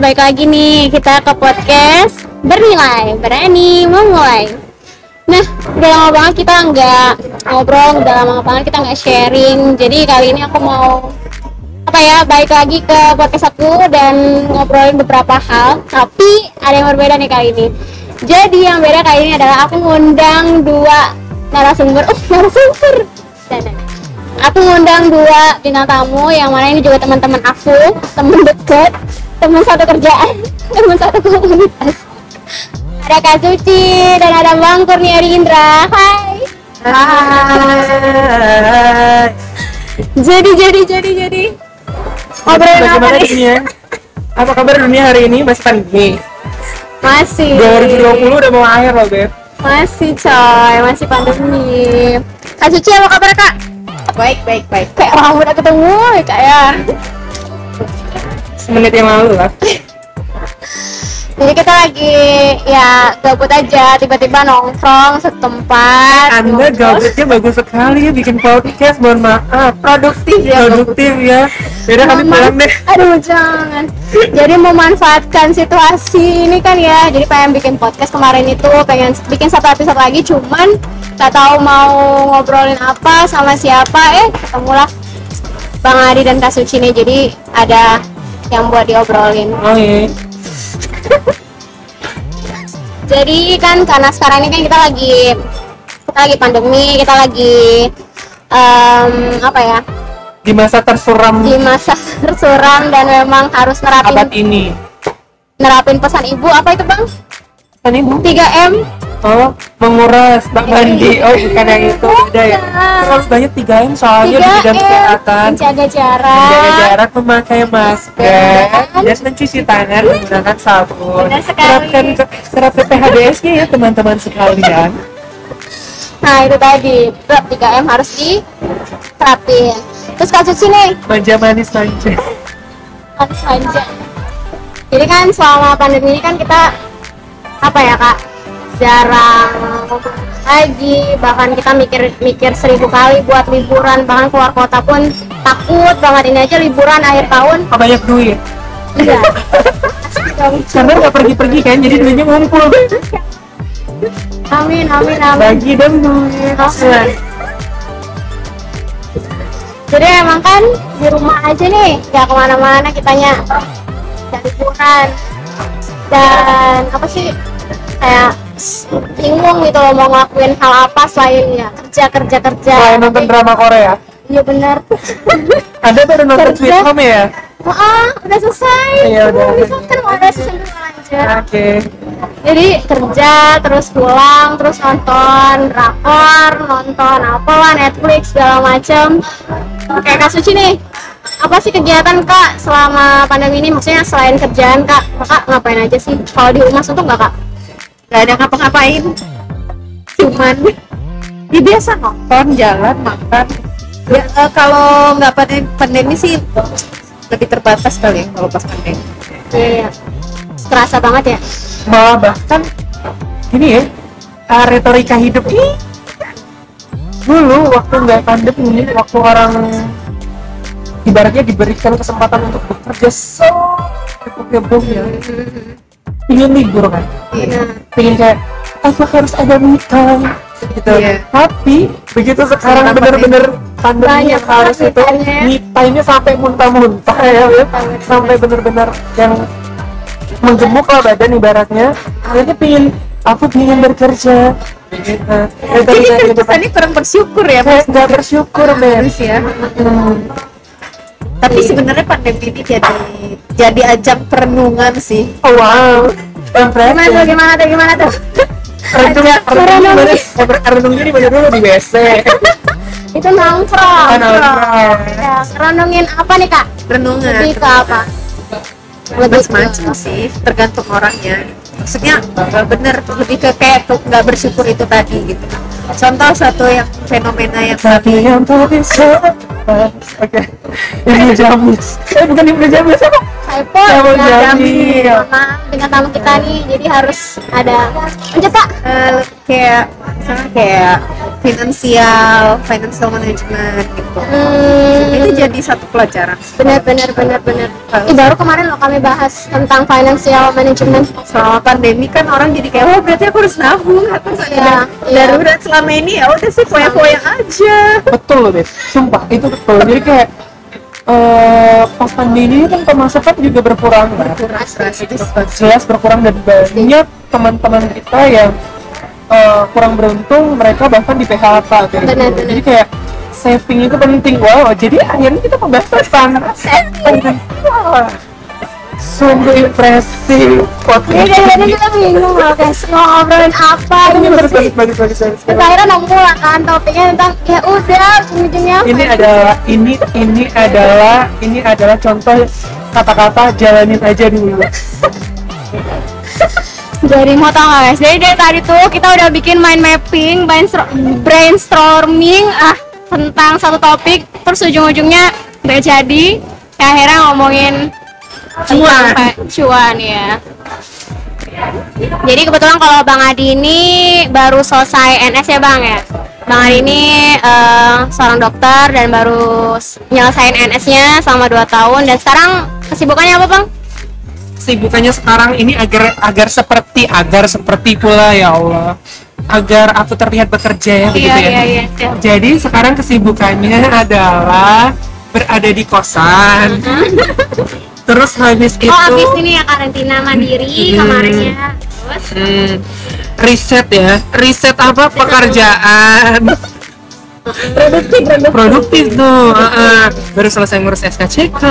baik lagi nih kita ke podcast bernilai, berani memulai. Nah, udah lama banget kita nggak ngobrol, udah lama banget kita nggak sharing. Jadi kali ini aku mau apa ya, baik lagi ke podcast aku dan ngobrolin beberapa hal. Tapi ada yang berbeda nih kali ini. Jadi yang beda kali ini adalah aku ngundang dua narasumber. Oh, narasumber. Aku ngundang dua bintang tamu yang mana ini juga teman-teman aku teman dekat teman satu kerjaan teman satu komunitas ada Kak Suci dan ada Bang Kurnia Indra hai Hai. jadi jadi jadi jadi ngobrolin apa nih dunia? Apa kabar dunia hari ini? Masih pandemi. masih 2020 udah mau akhir loh, Beb. masih coy masih pandemi Kak Suci apa kabar Kak Baik, baik, baik. kayak orang udah ketemu ya Semenit yang lalu lah. Jadi kita lagi ya gabut aja tiba-tiba nongkrong setempat. Anda gabutnya bagus sekali ya bikin podcast, mohon maaf. produktif ya. Produktif ya. Beda kami pulang deh. Aduh jangan. Jadi memanfaatkan situasi ini kan ya. Jadi pengen bikin podcast kemarin itu pengen bikin satu episode lagi cuman nggak tahu mau ngobrolin apa sama siapa eh ketemulah Bang Adi dan Kak Suci nih. Jadi ada yang buat diobrolin. Oh iya. Jadi kan karena sekarang ini kan kita lagi kita lagi pandemi, kita lagi em, apa ya Di masa tersuram di masa tersuram dan memang harus nerapin abad ini. nerapin pesan ibu apa itu bang? Kan ibu? 3 m Oh, menguras bak mandi. Oh, bukan yang itu. Beda ya. Terlalu banyak 3M soalnya di 3 bidang kesehatan. menjaga jarak. menjaga jarak, memakai masker, Dan- mencuci tangan menggunakan sabun. Terapkan terapkan PHBS-nya ya teman-teman sekalian. Nah itu tadi Beb, 3 m harus diterapin. Terus kasus ini Manja manis manja. harus manja. Jadi kan selama pandemi ini kan kita apa ya kak jarang lagi bahkan kita mikir-mikir seribu kali buat liburan bahkan keluar kota pun takut banget ini aja liburan akhir tahun Apa banyak duit? iya dong. Karena nggak pergi-pergi kan, jadi duitnya ngumpul. amin amin amin Bagi dan duit. Jadi emang kan di rumah aja nih gak ke mana-mana kitanya gak liburan dan apa sih kayak bingung gitu loh mau ngelakuin hal apa selain ya kerja kerja kerja. Selain nonton drama Korea, iya benar Anda baru nonton Kerja. Sweet Home ya? ah udah selesai. Iya, udah. bisa kan mau ada season lanjut. Oke. jadi kerja terus pulang terus nonton drakor nonton apa lah Netflix segala macem. Kayak Kak Suci nih apa sih kegiatan kak selama pandemi ini? Maksudnya selain kerjaan kak kakak ngapain aja sih? Kalau di rumah suntuk nggak kak Gak ada ngapa-ngapain. cuman Ya biasa nonton, jalan, makan. Ya, eh, kalau nggak pandemi, pandemi sih lebih terbatas kali ya kalau pas pandemi. iya terasa banget ya Malah bahkan ini ya, ah, retorika hidup ini dulu waktu nggak pandemi, waktu orang ibaratnya diberikan kesempatan untuk bekerja secukupnya ingin libur kan Iya. pengen kayak apa harus ada time gitu Iya. tapi begitu sekarang bener-bener pandemi yang harus itu time-nya sampai muntah-muntah ya Beb. sampai bener-bener yang menggemuk lah badan ibaratnya akhirnya pingin aku pingin bekerja gitu. Eh, dari- Jadi kan kesannya kurang bersyukur ya, Kayak nggak bersyukur Harus ya. Hmm. Tapi sebenarnya pandemi ini jadi jadi ajang perenungan sih. oh wow. Gimana tuh gimana tuh gimana tuh? Renung eh, renungnya di mana dulu di WC itu nongkrong. Oh, nongkrong. ya renungin apa nih kak? Renungan. lebih ke apa? Lebih macam-macam sih tergantung orangnya. Maksudnya bener lebih ke kayak tuh nggak bersyukur itu tadi gitu. Contoh satu yang fenomena yang tapi yang bisa oke. Ibnu Jamus. Eh bukan Ibnu Jamus apa ya, Jamil. sama dengan tamu kita nih jadi harus ada lanjut kak eh, kayak misalnya kayak finansial financial management gitu. Hmm, itu jadi satu pelajaran. Benar benar benar benar. Ih, baru kemarin loh kami bahas tentang financial management. selama pandemi kan orang jadi kayak oh berarti aku harus nabung harus ada Iya, iya. darurat selama ini. Ya udah sih foya-foya aja. Betul loh Beb. Sumpah itu betul. Jadi kayak eh pas pandemi ini kan pemasukan juga berkurang drastis. Jelas berkurang dan banyak teman-teman kita yang eh, kurang beruntung mereka bahkan di PHK kayak gitu. Benar, benar. jadi kayak saving itu penting. Wow jadi akhirnya kita membahas tentang saving. Wah, sungguh impresif. Ini podcast dari tadi kita bingung loh guys mau ngobrolin apa ini bagus bagus bagus bagus. Terus akhirnya nemu lah kan topiknya tentang ya udah ujungnya apa ini adalah ini ini adalah ini adalah contoh kata-kata jalanin aja dulu. Jadi mau tau gak guys, jadi dari tadi tuh kita udah bikin mind mapping, brainstor- brainstorming ah tentang satu topik, terus ujung-ujungnya nggak jadi, ya akhirnya ngomongin Cuan. cuan ya. Jadi kebetulan kalau Bang Adi ini baru selesai NS ya Bang ya. Bang Adi ini eh, seorang dokter dan baru nyelesain NS-nya selama 2 tahun dan sekarang kesibukannya apa Bang? kesibukannya sekarang ini agar agar seperti agar seperti pula ya Allah agar aku terlihat bekerja ya begitu ya iya, iya, iya. jadi sekarang kesibukannya adalah berada di kosan terus habis itu Oh abis ini ya karantina mandiri Hmm. kemarin ya. Terus? Hmm, riset ya riset apa? Pekerjaan. Produktif produktif. Tuh heeh. baru selesai ngurus SKCK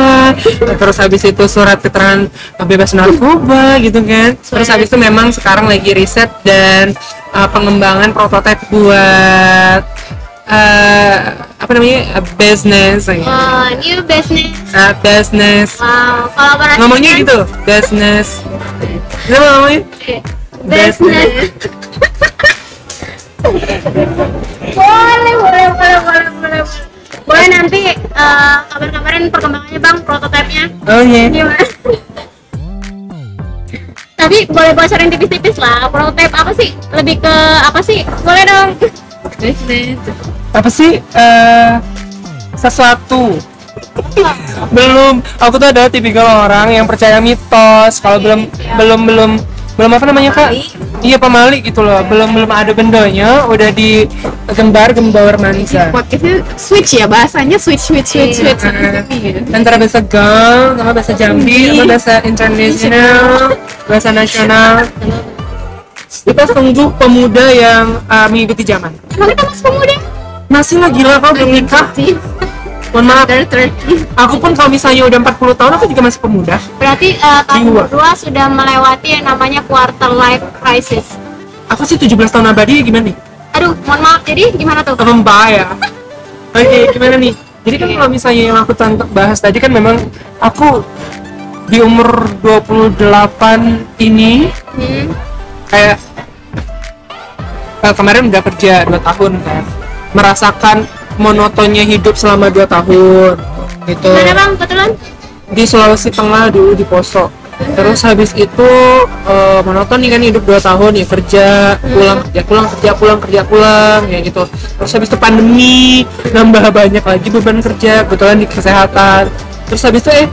terus habis itu surat keterangan bebas narkoba gitu kan. Terus habis itu memang sekarang lagi riset dan uh, pengembangan prototipe buat uh, apa namanya? Uh, business ya. Oh, new business. Uh, business. Wow, kolaborasi ngomongnya dengan- gitu business. Gimana ngomongnya? Business. Boleh, boleh, boleh, boleh, boleh. Boleh nanti eh, kabar-kabarin perkembangannya bang, prototipenya oh iya. Gimana? Tapi boleh bocorin tipis-tipis lah, prototipe apa sih? Lebih ke apa sih? Boleh dong. Business apa sih eh sesuatu? Belum. Aku tuh adalah tipikal orang yang percaya mitos. Kalau belum belum belum belum apa namanya kak? Iya pemali gitu loh. Belum belum ada bendonya udah digembar gembar mansa podcastnya switch ya bahasanya switch switch switch Iya. switch. Eh, antara bahasa gang sama bahasa Jambi sama bahasa internasional bahasa nasional. Kita sungguh pemuda yang uh, mengikuti zaman. Kita masih pemuda? Masih lah gila kau belum nikah mohon maaf Under 30 aku pun kalau misalnya udah 40 tahun aku juga masih pemuda Berarti eh, tahun Jiwa. kedua sudah melewati yang namanya quarter life crisis. aku sih 17 tahun abadi gimana nih Aduh, mohon maaf. Jadi gimana tuh? ya oke gimana nih jadi kan kalau misalnya yang aku bahas tadi kan memang aku di umur 28 ini Hmm. kayak eh, kemarin udah kerja 2 tahun kan merasakan monotonnya hidup selama 2 tahun. Gitu. Mana bang? Kebetulan? di Sulawesi Tengah dulu di Poso terus habis itu eh, monoton nih kan hidup 2 tahun ya kerja pulang kerja pulang kerja pulang kerja pulang ya gitu. Terus habis itu pandemi nambah banyak lagi beban kerja kebetulan di kesehatan. Terus habis itu eh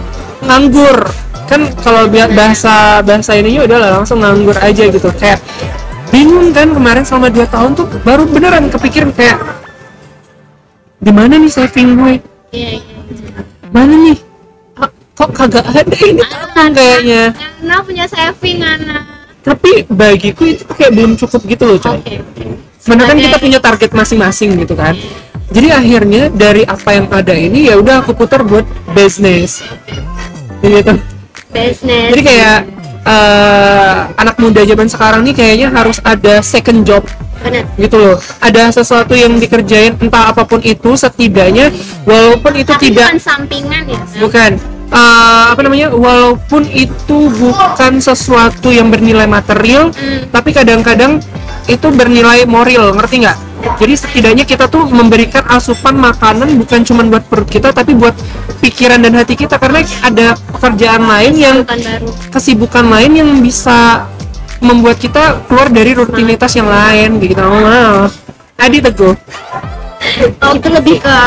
nganggur. Kan kalau biar bahasa bahasa ininya udah lah langsung nganggur aja gitu. Kayak bingung kan kemarin selama 2 tahun tuh baru beneran kepikiran kayak di mana nih saving gue Iya, iya. mana nih kok kagak ada ini tahun kayaknya Ana punya saving, Ana. tapi bagiku itu kayak belum cukup gitu loh coy. Sebenarnya kan kita punya target masing-masing gitu kan jadi akhirnya dari apa yang ada ini ya udah aku putar buat business gitu business. jadi kayak eh, anak muda zaman sekarang nih kayaknya harus ada second job Benar. gitu loh ada sesuatu yang dikerjain entah apa pun itu setidaknya walaupun itu Tapi tidak bukan sampingan ya. Bukan eh, apa namanya walaupun itu bukan sesuatu yang bernilai material Hmm. tapi kadang-kadang itu bernilai moral ngerti nggak jadi setidaknya kita tuh memberikan asupan makanan bukan cuma buat perut kita tapi buat pikiran dan hati kita karena ada pekerjaan lain yang baru. kesibukan lain yang bisa membuat kita keluar dari rutinitas yang lain gitu. Oh, Adi Teguh. Itu lebih ke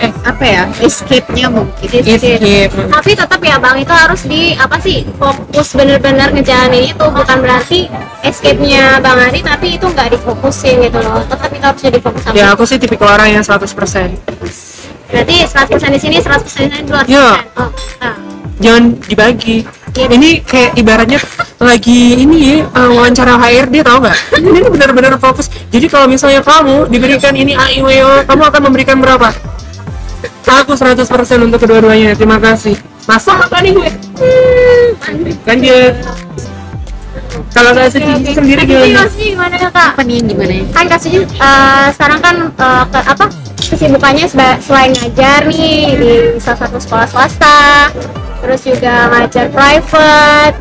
eh apa ya escape-nya mungkin. Escape. Tapi tetap ya bang itu harus di apa sih fokus bener-bener ngejalanin itu. Bukan berarti escape-nya bang Adi tapi itu nggak difokusin gitu loh. Tetap itu harus jadi fokus Ya aku sih tipikal orang yang 100% berarti 100% di sini 100% di sini 200% Ya. oh nah. Jangan dibagi Iya. Ini kayak ibaratnya lagi ini ya uh, wawancara HRD tau nggak? Ini tuh benar-benar fokus Jadi kalau misalnya kamu diberikan ini A, I, W, O Kamu akan memberikan berapa? Aku 100% untuk kedua-duanya, terima kasih Masa makan nih gue? Hmm, lanjut Kalau nggak sedih sendiri gimana? Yossi gimana ya kak? apa nih gimana ya kan kasusnya eh, sekarang kan eh, ke, apa kesibukannya selain ngajar nih di salah satu sekolah swasta terus juga ngajar private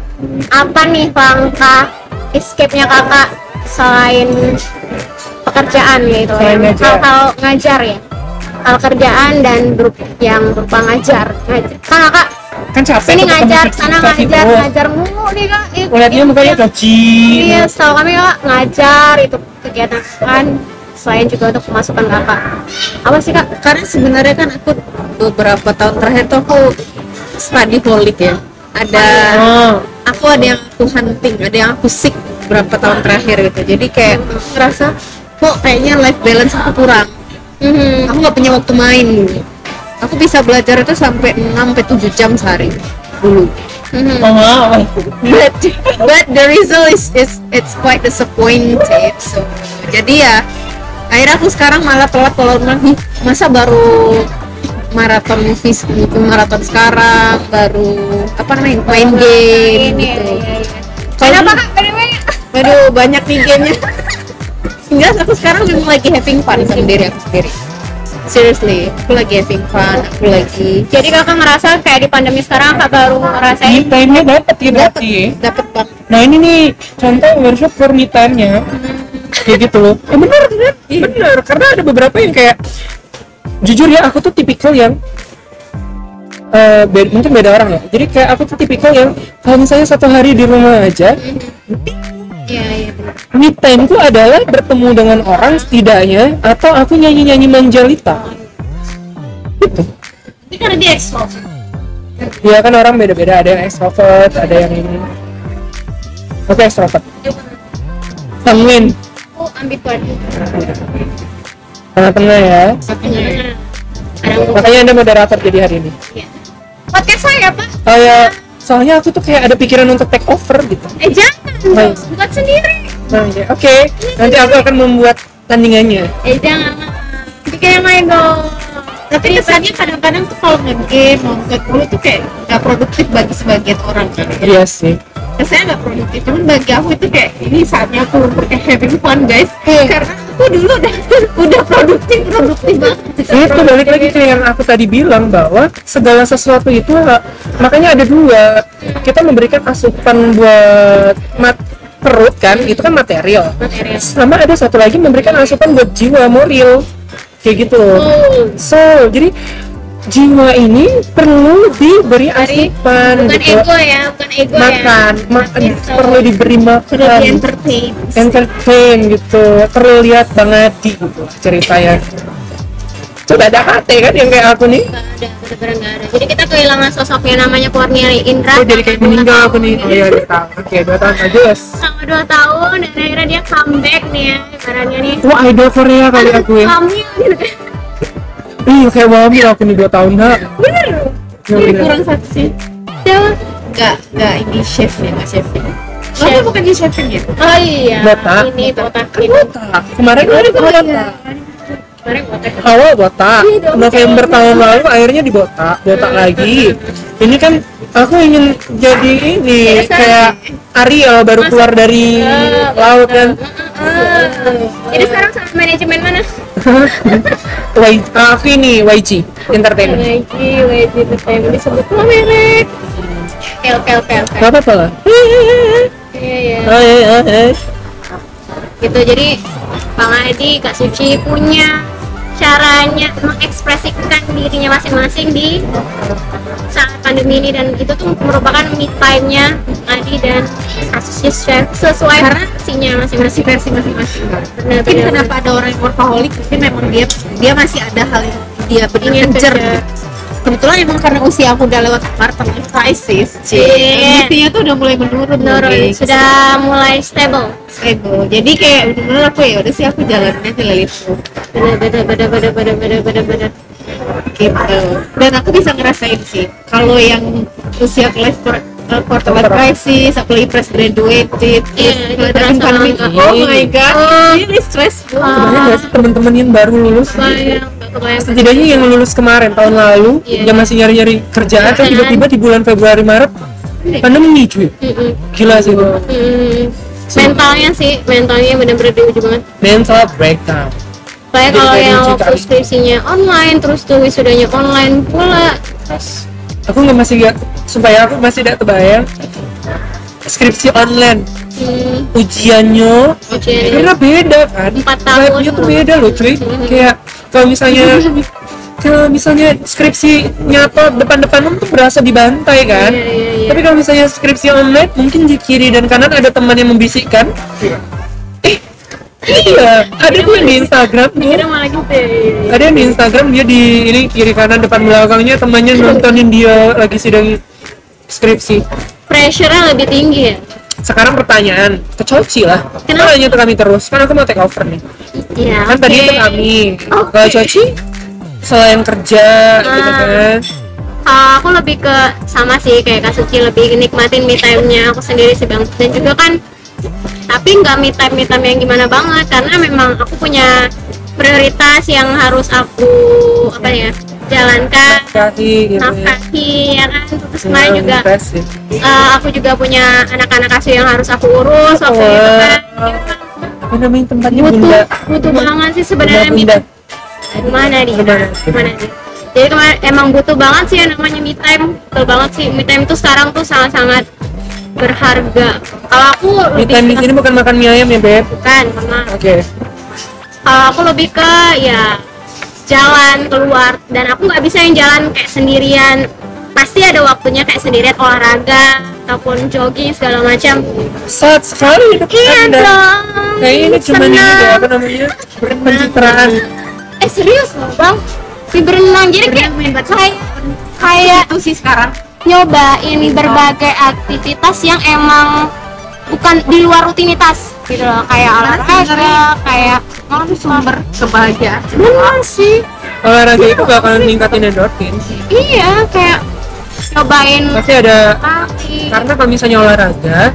apa nih langkah escape-nya kakak selain pekerjaan gitu Selain ya ngajar. hal-hal ngajar ya hal kerjaan dan grup yang berupa ngajar ngajar kan kakak Kan capek sini ngajar sana ngajar terus. ngajar mulu nih kak Ih, Ngeliatnya ih, mukanya ih. kecil Iya, setahu kami kak ngajar itu kegiatan kan selain juga untuk pemasukan kakak. Apa sih kak? karena sebenarnya kan aku beberapa tahun terakhir tuh aku study holic ya. Ada Oh, aku ada yang aku hunting ada yang aku sick beberapa tahun terakhir gitu. Jadi kayak aku ngerasa kok kayaknya life balance aku kurang? Mhm. aku nggak punya waktu main. Dulu aku bisa belajar itu sampai 6 sampai 7 jam sehari dulu. Mhm. oh wow. but but the result is, is it's quite disappointed. So jadi ya akhirnya aku sekarang malah telat kalau lagi masa baru maraton movies gitu maraton sekarang baru apa namanya main game Ini, gitu iya, iya. Kalau Kenapa kak? Way, Aduh, banyak nih gamenya. Enggak, aku sekarang memang lagi having fun sama diri aku sendiri. Seriously, aku lagi having fun, aku lagi Jadi kakak ngerasa kayak di pandemi sekarang kakak baru Me ngerasain time-nya dapet ya berarti dapat banget. Nah ini nih contoh workshop for me time-nya Kayak gitu loh Eh bener kan? Bener, karena ada beberapa yang kayak Jujur ya, aku tuh tipikal yang eh be- Mungkin beda orang ya. Jadi kayak aku tuh tipikal yang Kalau misalnya satu hari di rumah aja Iya, iya. Me time ku adalah bertemu dengan orang setidaknya Atau aku nyanyi-nyanyi manjalita. Gitu. Ini karena dia ekspor. Ya kan orang beda-beda, ada yang extrovert, ada yang ini. Oke extrovert. Sanguin aku ambivert. Tengah-tengah ya. Ada Makanya anda moderator jadi hari ini podcast saya pak. Oh ya, soalnya aku tuh kayak ada pikiran untuk take over gitu Eh jangan, dong. buat sendiri. Nah ya, oke Nanti aku akan membuat tandingannya Eh jangan, bikin yang lain dong. Tapi kesannya kadang-kadang tuh kalau nge-game, mau nge-dulu tuh kayak gak produktif bagi sebagian orang kan. Iya sih Kesannya gak produktif, cuman bagi aku itu kayak ini saatnya aku kayak having fun guys. Iya. Karena aku dulu udah udah produktif, produktif. Banget. itu balik lagi ke yang aku tadi bilang bahwa segala sesuatu itu makanya ada dua. Kita memberikan asupan buat mat perut kan itu kan material. Material. sama ada satu lagi memberikan asupan buat jiwa moral. Kayak gitu. Loh so jadi jiwa ini perlu diberi asupan Bukan gitu ego ya, bukan ego makan ya. makan Gitu. perlu diberi Perlu di makan entertain. entertain gitu perlu lihat Bang Adi gitu ceritanya coba ada kate kan yang kayak aku nih Nggak ada, bener-bener nggak ada. Jadi kita kehilangan sosoknya namanya Kurnia Indra. oh jadi kayak meninggal aku nih oh iya dua tahun oke dua tahun aja yes. Selama dua tahun dan akhirnya dia comeback nih ya, ibaratnya nih. wah idol Korea kali aku ya Hamil gitu. Ih kayak wamil aku nih dua tahun dah Bener. Ya, Ini bener. kurang satu sih. Siapa? Gak, gak ini chefnya, gak chefnya. Chef. Chef bukan di chefnya ya? Oh iya. Botak. Ini botak. Kan Ini. botak kemarin kan Kemarin botak. Awal botak Iya. November tahun lalu akhirnya di botak botak lagi ini kan aku ingin jadi ini Iya, kayak Ariel baru keluar dari laut kan Ah. Jadi sekarang sama manajemen mana? Y, ah, aku ini YG Entertainment YG, YG Entertainment disebut lo merek. Pel, pel, pel, pel. Gak apa-apa lah Iya, iya. Gitu, jadi Bang Adi, Kak Suci punya caranya mengekspresikan dirinya masing-masing di saat pandemi ini. Dan itu tuh merupakan me time-nya Adi dan kasusnya sesuai- sesuai Karena versinya masih masing-masing. Versi masing-masing. Benar, mungkin benar, kenapa ada orang yang workaholic? Mungkin memang dia dia masih ada hal yang dia benar Ingin kejar kejar kebetulan emang karena usia aku udah lewat quarter life crisis kondisinya iya. tuh udah mulai menurun menurun. Sudah mulai stable. Stable. Jadi kayak menurut aku ya udah sih aku jalannya jalan itu. Beda beda beda beda beda beda beda gitu. Dan aku bisa ngerasain sih kalau yang usia life quarter life crisis apalagi fresh graduated iya, terus yeah, pandemi oh my oh. god ini ini sebenernya stressful sih temen-temen yang baru lulus setidaknya yang lulus kemarin tahun lalu Iya. yang masih nyari-nyari kerjaan kan Kerjaan. tiba-tiba di bulan Februari Maret pandemi cuy. Mm-mm. gila sih itu. Mm. mentalnya sih mentalnya bener-bener di ujung banget. Mental breakdown. Kayak kalau yang diuji waktu skripsinya online, terus tuh wisudanya online pula. Terus aku nggak masih gak supaya aku masih tidak terbayang skripsi online. Hmm, ujiannya ujian karena beda kan? Empat tahun. Tuh beda loh cuy. Kayak kalau misalnya kalau misalnya skripsi nyata depan-depan tuh berasa dibantai kan Iya, iya, iya. tapi kalau misalnya skripsi online mungkin di kiri dan kanan ada teman yang membisikkan eh iya ada tuh yang di Instagram tuh gitu ya. ada yang di Instagram dia di ini kiri kanan depan belakangnya temannya nontonin dia lagi sidang skripsi Pressure-nya lebih tinggi ya. Sekarang pertanyaan ke Coci lah Kenapa? nanya ke kami terus kan aku mau take over nih Iya. kan tadi oke. itu kami Oke. kalau Coci selain kerja gitu Ah. kan Kalau aku lebih ke sama sih kayak Kak Suci lebih nikmatin me time-nya aku sendiri sih bang dan juga kan tapi nggak me time me time yang gimana banget karena memang aku punya prioritas yang harus aku apa ya jalankan gitu ya kan terus kemarin juga impressive. eh, aku juga punya anak-anak asuh yang harus aku urus waktu Wah. itu kan. Apa namanya tempatnya butuh bunda? butuh banget sih sebenarnya me bunda gimana di Gimana? gimana di jadi kemarin emang butuh banget sih yang namanya me time. Betul banget sih. Me time tuh sekarang tuh sangat-sangat berharga. Kalau aku Me lebih time di sini bukan makan mie ayam ya beb? Bukan karena oke. Kalau aku lebih ke ya jalan keluar. Dan aku nggak bisa yang jalan kayak sendirian pasti ada waktunya kayak sendirian olahraga ataupun jogging segala macam. Saat sekali hidup iya anda dong. kayaknya ini cuma ini deh apa namanya? Pencitraan. Eh serius loh bang? Di berenang. Jadi kayak kayak kayak itu sih sekarang. nyobain berbagai aktivitas yang emang bukan di luar rutinitas gitu loh. Kayak olahraga kayak mau tuh sumber kebahagiaan. Bener sih. Olahraga itu bakalan ningkatin endorfin. Iya kayak nyobain pasti ada karena kalau misalnya olahraga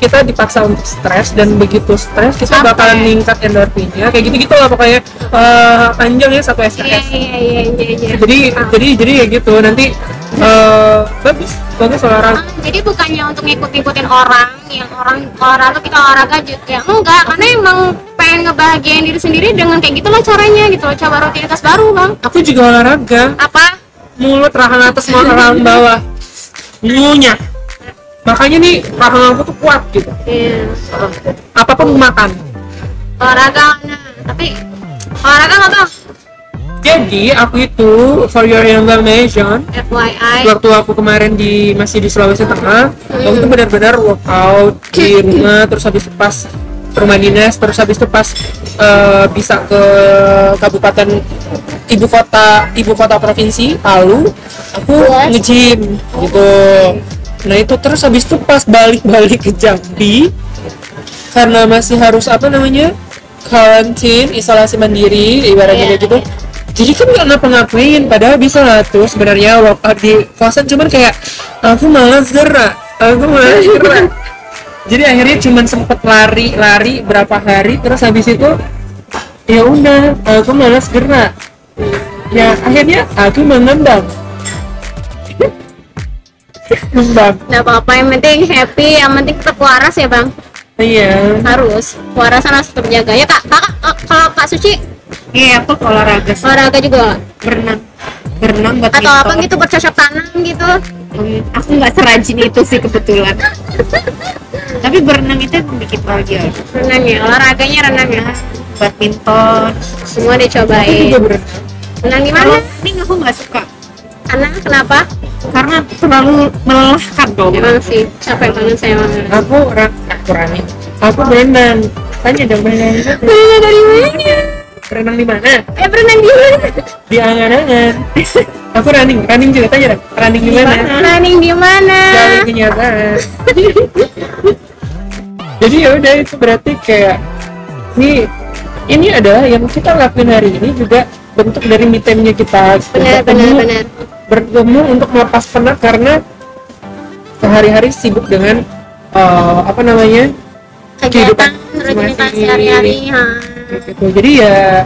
kita dipaksa untuk stres dan begitu stres kita Capek. bakalan meningkat endorfinnya. Kayak gitu gitu lah pokoknya. Eh, panjang ya satu iya SKS iya iya iya iya jadi jadi jadi ya gitu. Nanti eh, bagus bagus olahraga. Ah, jadi bukannya untuk ngikut-ngikutin orang yang orang olahraga kita olahraga juga? Enggak karena emang pengen ngebahagiain diri sendiri dengan kayak gitulah caranya gitu loh coba rutinitas baru bang. Aku juga olahraga. Apa mulut rahang atas mau rahang bawah. Ngunyah makanya nih rahang aku tuh kuat gitu. Iya. apa pun makan. Olahraga nah tapi olahraga nggak bang? Jadi aku itu for your information FYI waktu aku kemarin di masih di Sulawesi Tengah aku tuh benar-benar workout di rumah terus habis itu pas rumah dinas terus habis itu pas eh, bisa ke kabupaten ibu kota ibu kota provinsi Palu aku nge-gym gitu. Nah itu terus habis itu pas balik-balik ke Jambi karena masih harus apa namanya karantin isolasi mandiri ibaratnya Iya, kayak gitu. jadi kan nggak ngapa-ngapain padahal bisa lah tuh sebenarnya workout di kosan cuman kayak aku malas gerak aku malas gerak jadi akhirnya cuman sempet lari lari berapa hari terus habis itu ya udah aku malas gerak ya akhirnya aku mengembang mengembang nggak apa-apa yang penting happy yang penting tetap waras ya bang. Iya. Harus. Warasan harus tetap jaga. Ya kak kakak eh, kalau kak Suci? Iya aku olahraga sih. olahraga juga? Berenang. Berenang buat atau apa gitu bercocok tanam gitu? Hmm, aku nggak serajin itu sih kebetulan. Tapi berenang itu emang bikin bahagia renang ya? Olahraganya renang ya? Badminton. Semua Aku dicobain juga berenang renang di mana ini aku nggak suka. Karena kenapa? Karena terlalu melelahkan dong. Emang sih capek banget saya emang. Aku ran aku running aku berenang. Tanya dong berenang. Berenang dari mana? Berenang di mana? Eh berenang di mana? Di angan-angan. Aku running. Running juga tanya dong. Running di mana? Running di mana? Dari kenyataan jadi ya udah itu berarti kayak ini ini adalah yang kita lakuin hari ini juga bentuk dari me time-nya kita. Benar benar bertemu, benar bertemu untuk melepas penat karena sehari-hari sibuk dengan eh, apa namanya kegiatan rutinitas sehari-hari ha. gitu. Jadi ya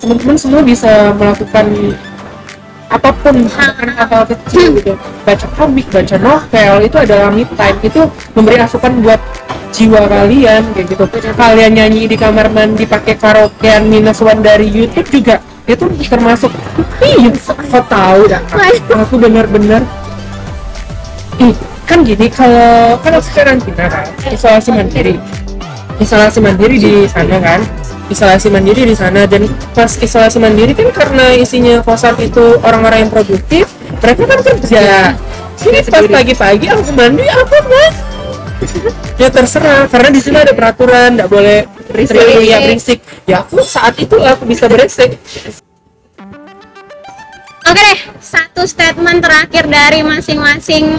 teman-teman semua bisa melakukan apa pun hal-hal kecil gitu. Baca komik baca novel itu adalah me time. Itu memberi asupan buat jiwa kalian kayak gitu. Kalian nyanyi di kamar mandi pakai karaokean minus one dari YouTube juga itu termasuk iya kau tahu? Dah aku benar-benar Ih, kan gini kalau kan aku karantina kan isolasi mandiri. Isolasi mandiri di sana kan? Isolasi mandiri di sana dan pas isolasi mandiri kan karena isinya kosan itu orang-orang yang produktif mereka kan kerja. Jadi pas pagi-pagi aku mandi apa mas ya terserah karena di sini ada peraturan nggak boleh teriak berisik ya aku saat itu aku bisa berisik Oke deh, satu statement terakhir dari masing-masing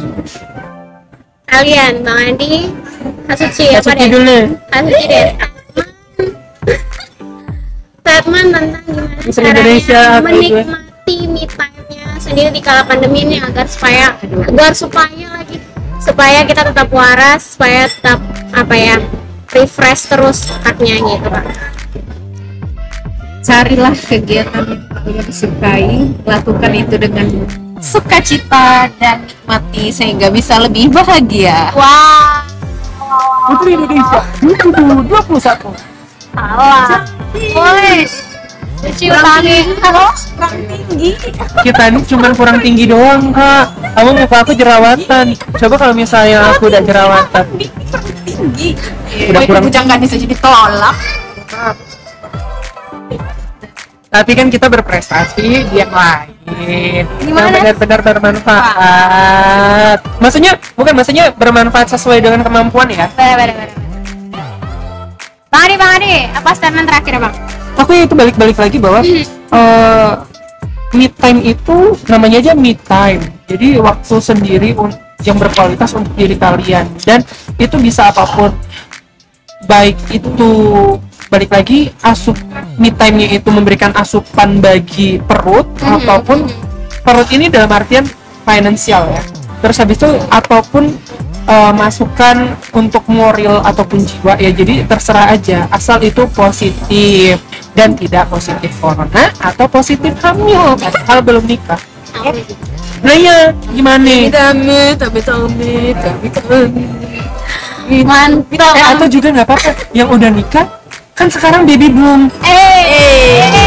kalian, Bang Andi, Hasuci, apa Masuk deh? judulnya Hasuci deh. Statement tentang gimana caranya Indonesia ya? menikmati me time-nya sendiri di kala pandemi ini agar supaya agar supaya lagi supaya kita tetap waras, supaya tetap apa ya refresh terus otaknya gitu Pak. Carilah kegiatan yang kalian sukai lakukan itu dengan sukacita dan nikmati sehingga bisa lebih bahagia Wah, Putri Indonesia 2021 salah. Woi, cuci ulangi. Halo? tinggi kita ini cuma kurang tinggi doang kak kamu muka aku jerawatan coba kalau misalnya aku udah jerawatan tinggi Udah kurang- bujang gak bisa jadi tolak tapi kan kita berprestasi di yang lain. Gimana? yang benar-benar bermanfaat. Maksudnya bukan maksudnya bermanfaat sesuai dengan kemampuan ya. Bang Adi, Bang Adi, apa statement terakhir Bang? aku itu balik-balik lagi bahwa eh me time itu namanya aja me time. Jadi waktu sendiri yang berkualitas untuk diri kalian. Dan itu bisa apa pun. Baik itu balik lagi asup me time-nya itu memberikan asupan bagi perut ataupun perut ini dalam artian finansial ya. Terus habis itu ataupun eh, masukan untuk moral ataupun jiwa ya. Jadi terserah aja asal itu positif dan tidak positif corona atau positif hamil. Padahal belum nikah. Nah ya gimana? Amit amit amit amit Mantap. eh atau juga nggak apa-apa. Yang udah nikah kan sekarang baby boom. Eh,